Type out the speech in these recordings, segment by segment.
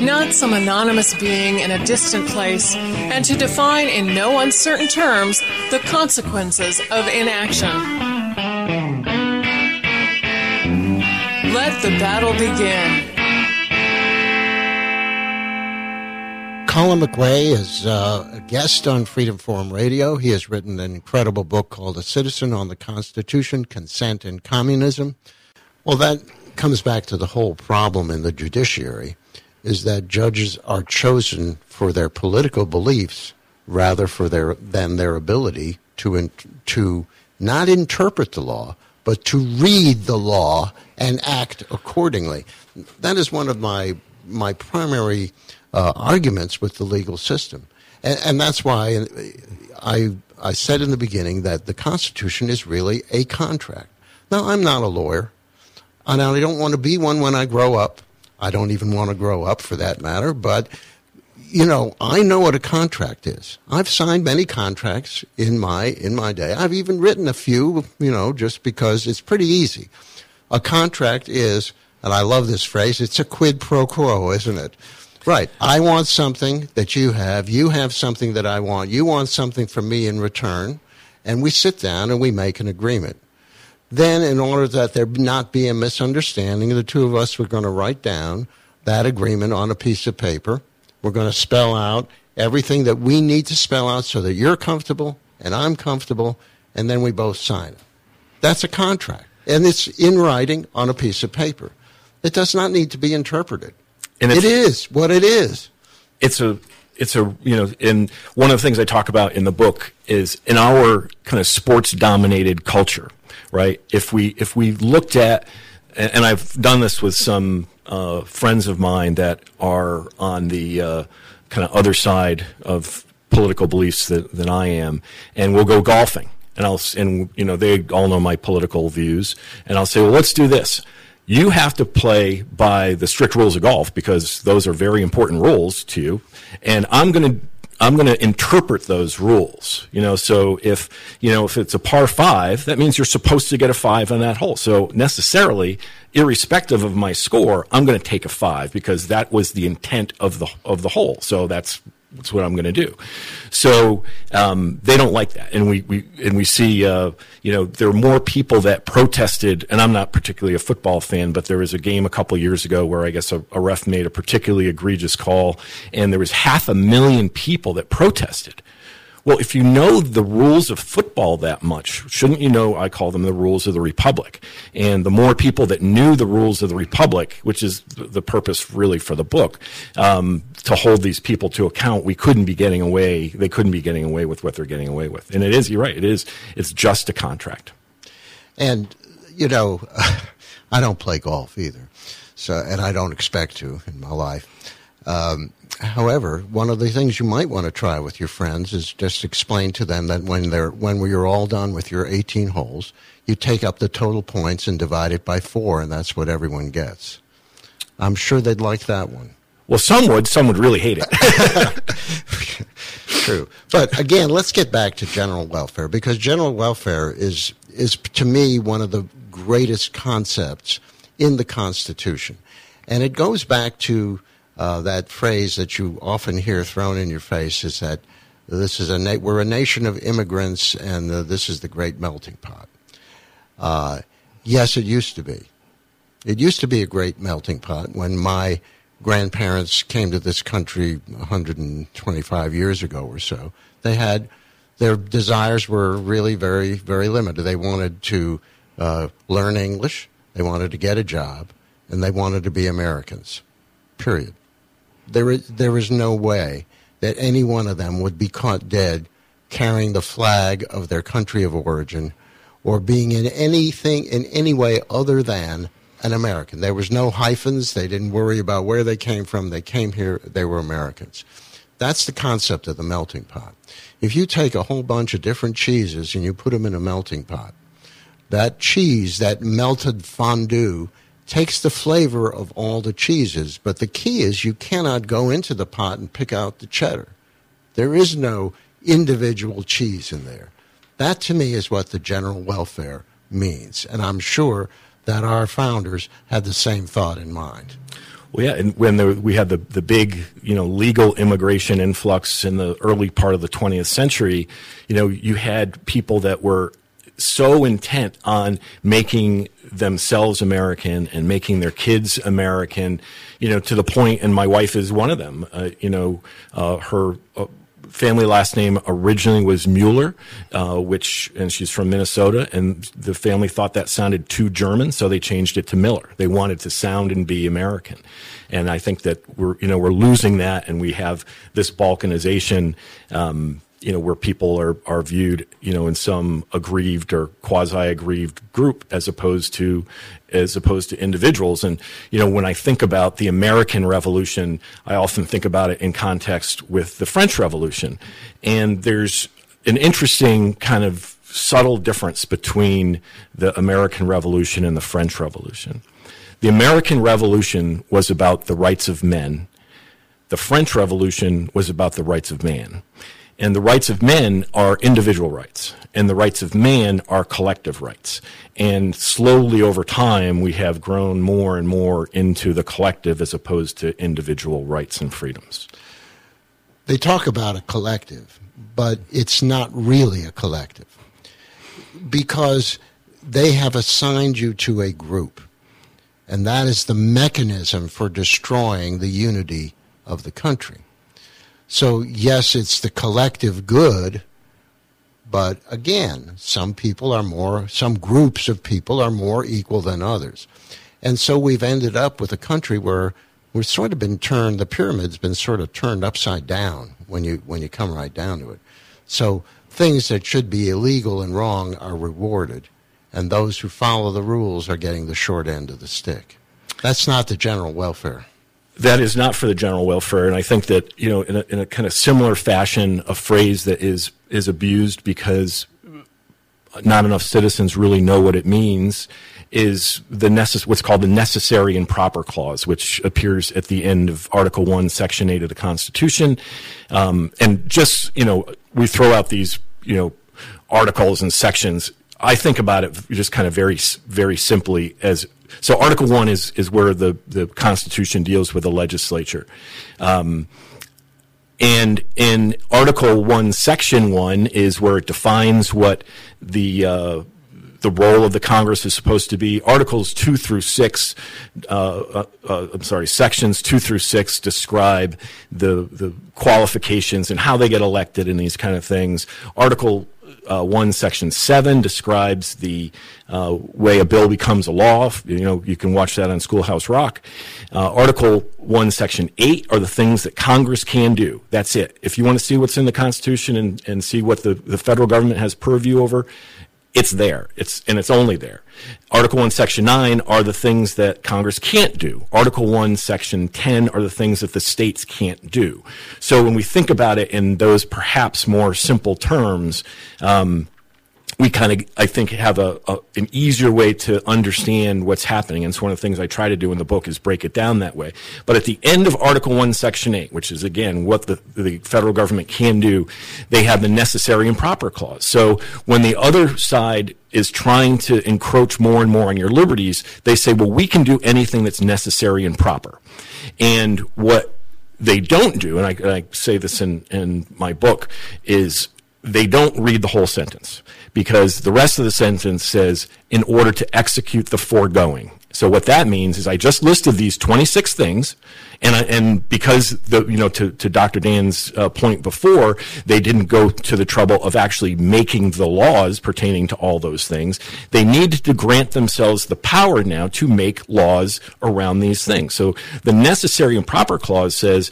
not some anonymous being in a distant place, and to define in no uncertain terms the consequences of inaction. Let the battle begin. Colin McRae is uh, a guest on Freedom Forum Radio. He has written an incredible book called A Citizen on the Constitution, Consent, and Communism. Well, that comes back to the whole problem in the judiciary is that judges are chosen for their political beliefs rather for their than their ability to in, to not interpret the law but to read the law and act accordingly. That is one of my my primary uh, arguments with the legal system, and, and that's why I I said in the beginning that the Constitution is really a contract. Now I'm not a lawyer, and I don't want to be one when I grow up. I don't even want to grow up for that matter, but you know, I know what a contract is. I've signed many contracts in my in my day. I've even written a few, you know, just because it's pretty easy. A contract is, and I love this phrase, it's a quid pro quo, isn't it? Right. I want something that you have, you have something that I want, you want something from me in return, and we sit down and we make an agreement. Then, in order that there not be a misunderstanding, the two of us were going to write down that agreement on a piece of paper. We're going to spell out everything that we need to spell out so that you're comfortable and I'm comfortable, and then we both sign it. That's a contract. And it's in writing on a piece of paper. It does not need to be interpreted. And it is what it is. It's a it's a you know and one of the things i talk about in the book is in our kind of sports dominated culture right? If we if we looked at, and I've done this with some uh, friends of mine that are on the uh, kind of other side of political beliefs that, than I am, and we'll go golfing, and I'll and you know they all know my political views, and I'll say, well, let's do this. You have to play by the strict rules of golf because those are very important rules to you, and I'm going to I'm going to interpret those rules. You know, so if you know if it's a par five, that means you're supposed to get a five on that hole. So necessarily, irrespective of my score, I'm going to take a five because that was the intent of the of the hole. So that's that's what I'm going to do. So um, they don't like that, and we, we and we see uh, you know there are more people that protested. And I'm not particularly a football fan, but there was a game a couple years ago where I guess a, a ref made a particularly egregious call, and there was half a million people that protested. Well, if you know the rules of football that much, shouldn't you know? I call them the rules of the republic. And the more people that knew the rules of the republic, which is the purpose really for the book, um, to hold these people to account, we couldn't be getting away. They couldn't be getting away with what they're getting away with. And it is. You're right. It is. It's just a contract. And you know, I don't play golf either. So, and I don't expect to in my life. Um, however, one of the things you might want to try with your friends is just explain to them that when they're when you're all done with your 18 holes, you take up the total points and divide it by four, and that's what everyone gets. I'm sure they'd like that one. Well, some would. Some would really hate it. True, but again, let's get back to general welfare because general welfare is is to me one of the greatest concepts in the Constitution, and it goes back to uh, that phrase that you often hear thrown in your face is that this is a na- we're a nation of immigrants and uh, this is the great melting pot. Uh, yes, it used to be. It used to be a great melting pot when my grandparents came to this country 125 years ago or so. They had their desires were really very very limited. They wanted to uh, learn English. They wanted to get a job and they wanted to be Americans. Period. There is, there is no way that any one of them would be caught dead carrying the flag of their country of origin or being in anything in any way other than an American. There was no hyphens. They didn't worry about where they came from. They came here. They were Americans. That's the concept of the melting pot. If you take a whole bunch of different cheeses and you put them in a melting pot, that cheese, that melted fondue, takes the flavor of all the cheeses. But the key is you cannot go into the pot and pick out the cheddar. There is no individual cheese in there. That to me is what the general welfare means. And I'm sure that our founders had the same thought in mind. Well, yeah, and when there, we had the, the big, you know, legal immigration influx in the early part of the 20th century, you know, you had people that were so intent on making themselves American and making their kids American, you know, to the point, and my wife is one of them. Uh, you know, uh, her uh, family last name originally was Mueller, uh, which, and she's from Minnesota, and the family thought that sounded too German, so they changed it to Miller. They wanted to sound and be American. And I think that we're, you know, we're losing that, and we have this balkanization, um, you know, where people are, are viewed, you know, in some aggrieved or quasi aggrieved group as opposed to, as opposed to individuals. And, you know, when I think about the American Revolution, I often think about it in context with the French Revolution. And there's an interesting kind of subtle difference between the American Revolution and the French Revolution. The American Revolution was about the rights of men. The French Revolution was about the rights of man. And the rights of men are individual rights, and the rights of man are collective rights. And slowly over time, we have grown more and more into the collective as opposed to individual rights and freedoms. They talk about a collective, but it's not really a collective because they have assigned you to a group. And that is the mechanism for destroying the unity of the country. So, yes, it's the collective good, but again, some people are more, some groups of people are more equal than others. And so we've ended up with a country where we've sort of been turned, the pyramid's been sort of turned upside down when you, when you come right down to it. So things that should be illegal and wrong are rewarded, and those who follow the rules are getting the short end of the stick. That's not the general welfare that is not for the general welfare. And I think that, you know, in a, in a kind of similar fashion, a phrase that is, is abused because not enough citizens really know what it means is the necess- what's called the necessary and proper clause, which appears at the end of Article 1, Section 8 of the Constitution. Um, and just, you know, we throw out these, you know, articles and sections. I think about it just kind of very, very simply as so Article One is is where the the Constitution deals with the legislature. Um, and in Article One, Section One is where it defines what the uh, the role of the Congress is supposed to be. Articles two through six, uh, uh, uh I'm sorry, sections two through six describe the the qualifications and how they get elected and these kind of things. Article uh, 1, Section 7 describes the uh, way a bill becomes a law. You know, you can watch that on Schoolhouse Rock. Uh, Article 1, Section 8 are the things that Congress can do. That's it. If you want to see what's in the Constitution and, and see what the, the federal government has purview over, it's there. It's and it's only there. Article 1 section 9 are the things that Congress can't do. Article 1 section 10 are the things that the states can't do. So when we think about it in those perhaps more simple terms, um, we kind of, I think, have a, a, an easier way to understand what's happening. And it's one of the things I try to do in the book is break it down that way. But at the end of Article 1, Section 8, which is, again, what the, the federal government can do, they have the necessary and proper clause. So when the other side is trying to encroach more and more on your liberties, they say, well, we can do anything that's necessary and proper. And what they don't do, and I, I say this in, in my book, is they don't read the whole sentence because the rest of the sentence says, in order to execute the foregoing. So what that means is I just listed these 26 things, and I, and because the you know to to Dr. Dan's uh, point before, they didn't go to the trouble of actually making the laws pertaining to all those things. They needed to grant themselves the power now to make laws around these things. So the necessary and proper clause says.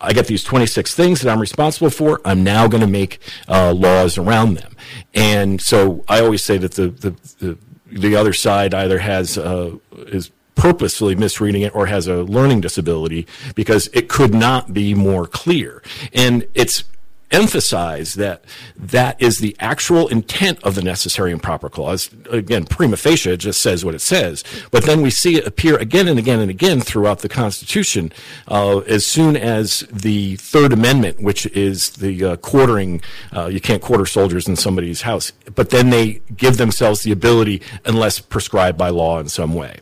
I get these 26 things that I'm responsible for. I'm now going to make uh, laws around them. And so I always say that the, the, the the other side either has uh, is purposefully misreading it or has a learning disability because it could not be more clear. And it's emphasize that that is the actual intent of the necessary and proper clause. Again, prima facie, just says what it says. But then we see it appear again and again and again throughout the Constitution. Uh, as soon as the Third Amendment, which is the uh, quartering, uh, you can't quarter soldiers in somebody's house, but then they give themselves the ability, unless prescribed by law in some way.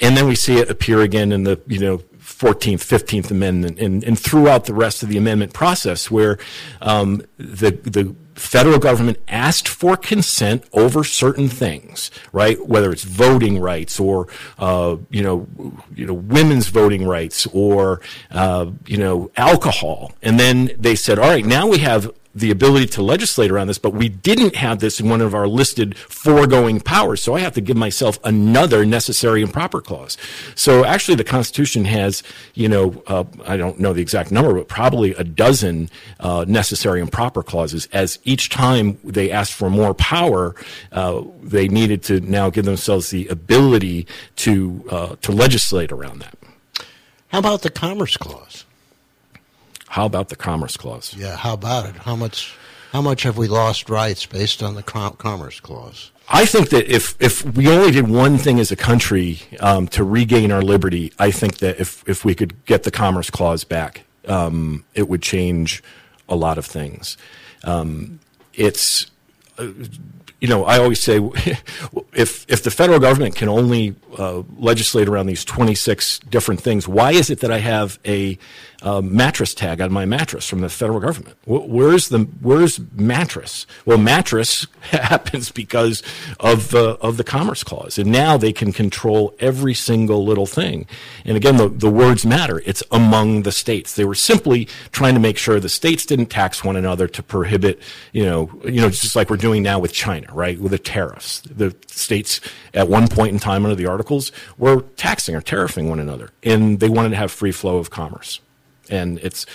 And then we see it appear again in the, you know, 14th, 15th Amendment, and, and throughout the rest of the amendment process, where um, the the federal government asked for consent over certain things, right? Whether it's voting rights or uh, you know you know women's voting rights or uh, you know alcohol, and then they said, all right, now we have the ability to legislate around this, but we didn't have this in one of our listed foregoing powers. So I have to give myself another necessary and proper clause. So actually, the Constitution has, you know, uh, I don't know the exact number, but probably a dozen uh, necessary and proper clauses. As each time they asked for more power, uh, they needed to now give themselves the ability to uh, to legislate around that. How about the Commerce Clause? How about the Commerce Clause? Yeah, how about it? How much how much have we lost rights based on the Com- Commerce Clause? I think that if if we only did one thing as a country um, to regain our liberty, I think that if if we could get the Commerce Clause back, um, it would change a lot of things. Um, it's uh, you know, I always say if if the federal government can only uh, legislate around these 26 different things, why is it that I have a uh, mattress tag on my mattress from the federal government? Where's the where's mattress? Well, mattress happens because of uh, of the Commerce Clause, and now they can control every single little thing. And again, the the words matter. It's among the states. They were simply trying to make sure the states didn't tax one another to prohibit, you know, you know, just like we're doing now with China, right? With the tariffs, the states at one point in time under the Articles were taxing or tariffing one another, and they wanted to have free flow of commerce. And it's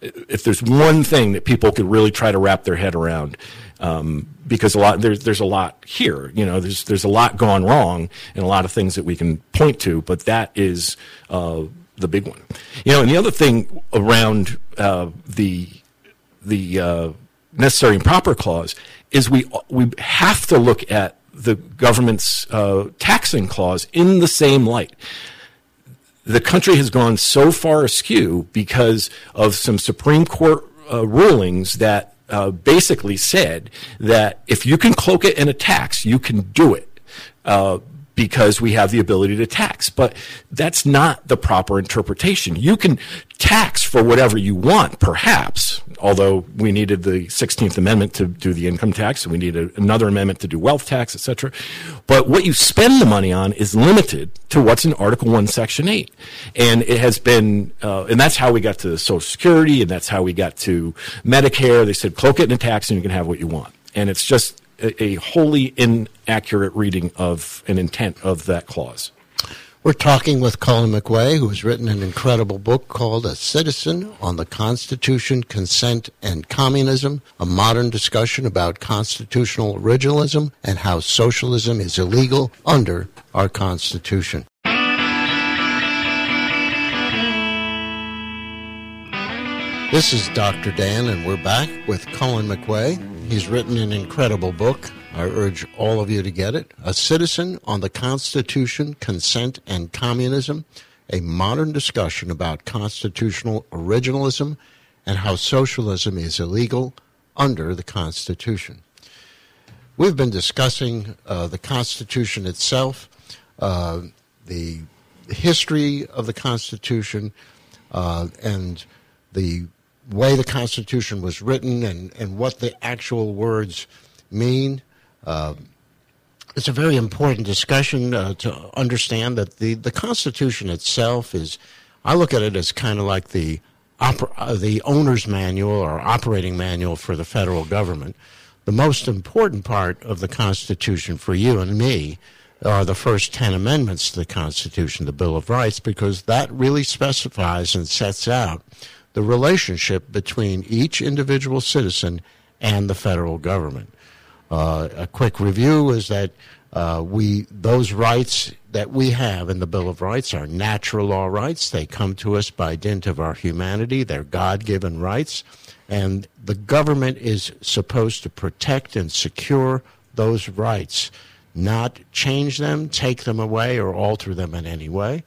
if there's one thing that people could really try to wrap their head around, um, because a lot there's there's a lot here. You know, there's there's a lot gone wrong and a lot of things that we can point to, but that is uh, the big one. You know, and the other thing around uh, the the uh, necessary and proper clause is we we have to look at the government's uh, taxing clause in the same light the country has gone so far askew because of some Supreme Court uh, rulings that uh, basically said that if you can cloak it in a tax, you can do it. Uh, because we have the ability to tax. But that's not the proper interpretation. You can tax for whatever you want, perhaps, although we needed the 16th Amendment to do the income tax, and we needed another amendment to do wealth tax, etc. But what you spend the money on is limited to what's in Article 1, Section 8. And it has been, uh, and that's how we got to Social Security, and that's how we got to Medicare. They said, cloak it in a tax and you can have what you want. And it's just a, a wholly inaccurate reading of an intent of that clause. We're talking with Colin McWay, who has written an incredible book called A Citizen on the Constitution, Consent, and Communism, a modern discussion about constitutional originalism and how socialism is illegal under our Constitution. This is Dr. Dan, and we're back with Colin McWay. He's written an incredible book. I urge all of you to get it. A Citizen on the Constitution, Consent, and Communism, a modern discussion about constitutional originalism and how socialism is illegal under the Constitution. We've been discussing uh, the Constitution itself, uh, the history of the Constitution, uh, and the way the Constitution was written and, and what the actual words mean. Uh, it's a very important discussion uh, to understand that the, the Constitution itself is, I look at it as kind of like the oper- uh, the owner's manual or operating manual for the federal government. The most important part of the Constitution for you and me are the first 10 amendments to the Constitution, the Bill of Rights, because that really specifies and sets out the relationship between each individual citizen and the federal government. Uh, a quick review is that uh, we those rights that we have in the Bill of Rights are natural law rights. They come to us by dint of our humanity. They're God-given rights, and the government is supposed to protect and secure those rights, not change them, take them away, or alter them in any way.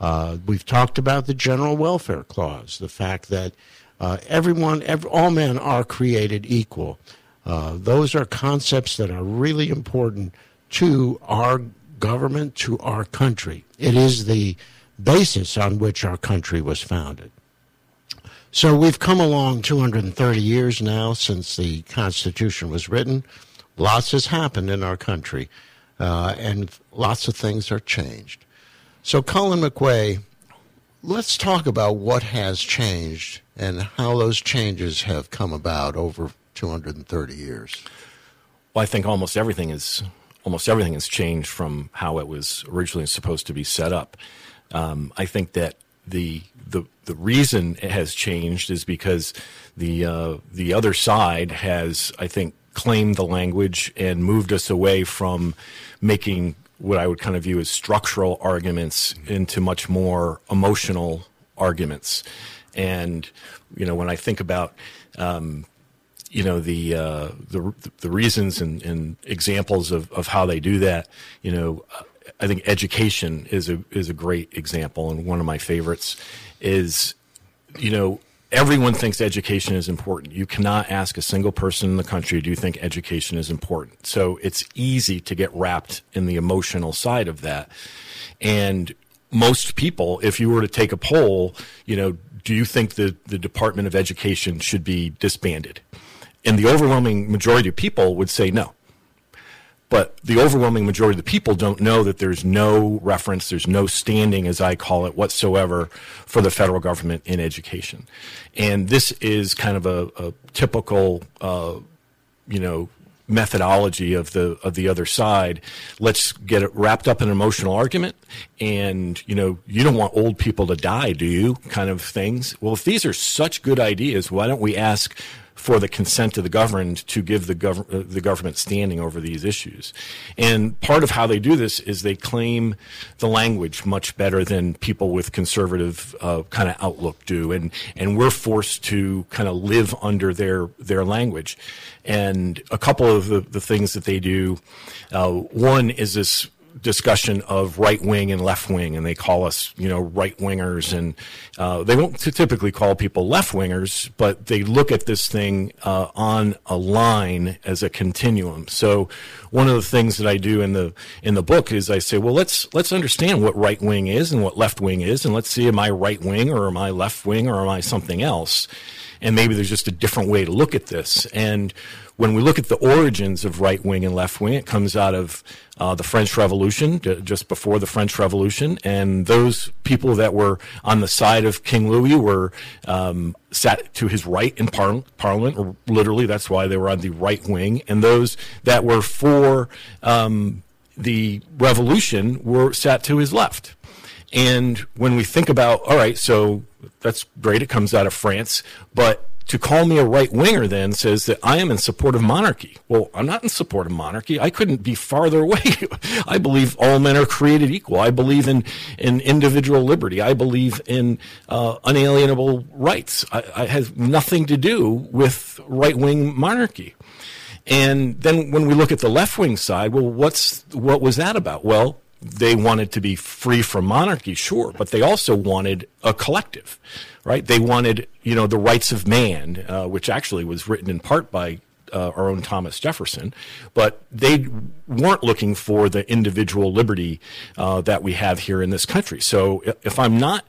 Uh, we've talked about the general welfare clause, the fact that uh, everyone, every, all men are created equal. Uh, those are concepts that are really important to our government, to our country. It is the basis on which our country was founded. So we've come along 230 years now since the Constitution was written. Lots has happened in our country, uh, and lots of things are changed. So, Colin McQuay, let's talk about what has changed and how those changes have come about over 230 years? Well, I think almost everything is almost everything has changed from how it was originally supposed to be set up. Um, I think that the the the reason it has changed is because the uh, the other side has, I think, claimed the language and moved us away from making what I would kind of view as structural arguments into much more emotional arguments. And you know, when I think about um, you know the uh, the the reasons and, and examples of, of how they do that. You know, I think education is a is a great example, and one of my favorites is, you know, everyone thinks education is important. You cannot ask a single person in the country, do you think education is important? So it's easy to get wrapped in the emotional side of that. And most people, if you were to take a poll, you know, do you think the, the Department of Education should be disbanded? And the overwhelming majority of people would say no. But the overwhelming majority of the people don't know that there's no reference, there's no standing, as I call it, whatsoever for the federal government in education. And this is kind of a, a typical, uh, you know, methodology of the of the other side. Let's get it wrapped up in an emotional argument, and you know, you don't want old people to die, do you? Kind of things. Well, if these are such good ideas, why don't we ask for the consent of the governed to give the, gov- uh, the government standing over these issues. And part of how they do this is they claim the language much better than people with conservative uh, kind of outlook do, and and we're forced to kind of live under their their language. And a couple of the, the things that they do, uh, one is this discussion of right wing and left wing, and they call us, you know, right wingers, and uh, they won't typically call people left wingers, but they look at this thing uh, on a line as a continuum. So, one of the things that I do in the in the book is I say, well, let's let's understand what right wing is and what left wing is, and let's see, am I right wing or am I left wing or am I something else? And maybe there's just a different way to look at this, and when we look at the origins of right wing and left wing, it comes out of uh, the French Revolution, just before the French Revolution, and those people that were on the side of King Louis were um, sat to his right in par- Parliament, literally that's why they were on the right wing, and those that were for um, the Revolution were sat to his left. And when we think about, all right, so that's great, it comes out of France, but to call me a right winger then says that I am in support of monarchy. Well, I'm not in support of monarchy. I couldn't be farther away. I believe all men are created equal. I believe in, in individual liberty. I believe in uh, unalienable rights. I, I have nothing to do with right wing monarchy. And then when we look at the left wing side, well, what's what was that about? Well, they wanted to be free from monarchy, sure, but they also wanted a collective, right? They wanted, you know, the rights of man, uh, which actually was written in part by uh, our own Thomas Jefferson, but they weren't looking for the individual liberty uh, that we have here in this country. So if I'm not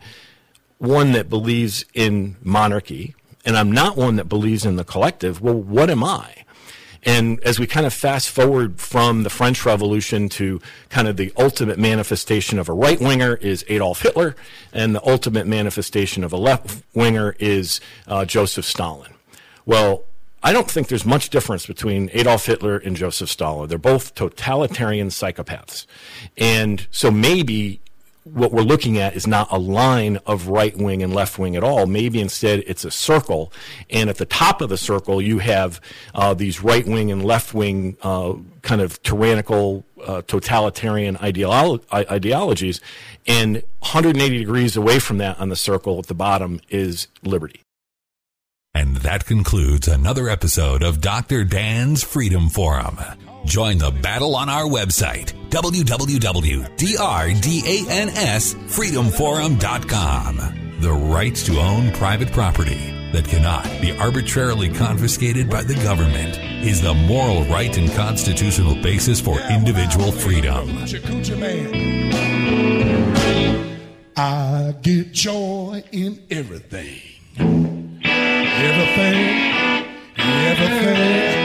one that believes in monarchy and I'm not one that believes in the collective, well, what am I? And as we kind of fast forward from the French Revolution to kind of the ultimate manifestation of a right winger is Adolf Hitler, and the ultimate manifestation of a left winger is uh, Joseph Stalin. Well, I don't think there's much difference between Adolf Hitler and Joseph Stalin. They're both totalitarian psychopaths. And so maybe what we're looking at is not a line of right wing and left wing at all. Maybe instead it's a circle, and at the top of the circle you have uh, these right wing and left wing uh, kind of tyrannical, uh, totalitarian ideolo- ideologies, and 180 degrees away from that on the circle at the bottom is liberty. And that concludes another episode of Dr. Dan's Freedom Forum. Join the battle on our website, www.drdansfreedomforum.com. The right to own private property that cannot be arbitrarily confiscated by the government is the moral right and constitutional basis for individual freedom. I get joy in everything. Everything, everything,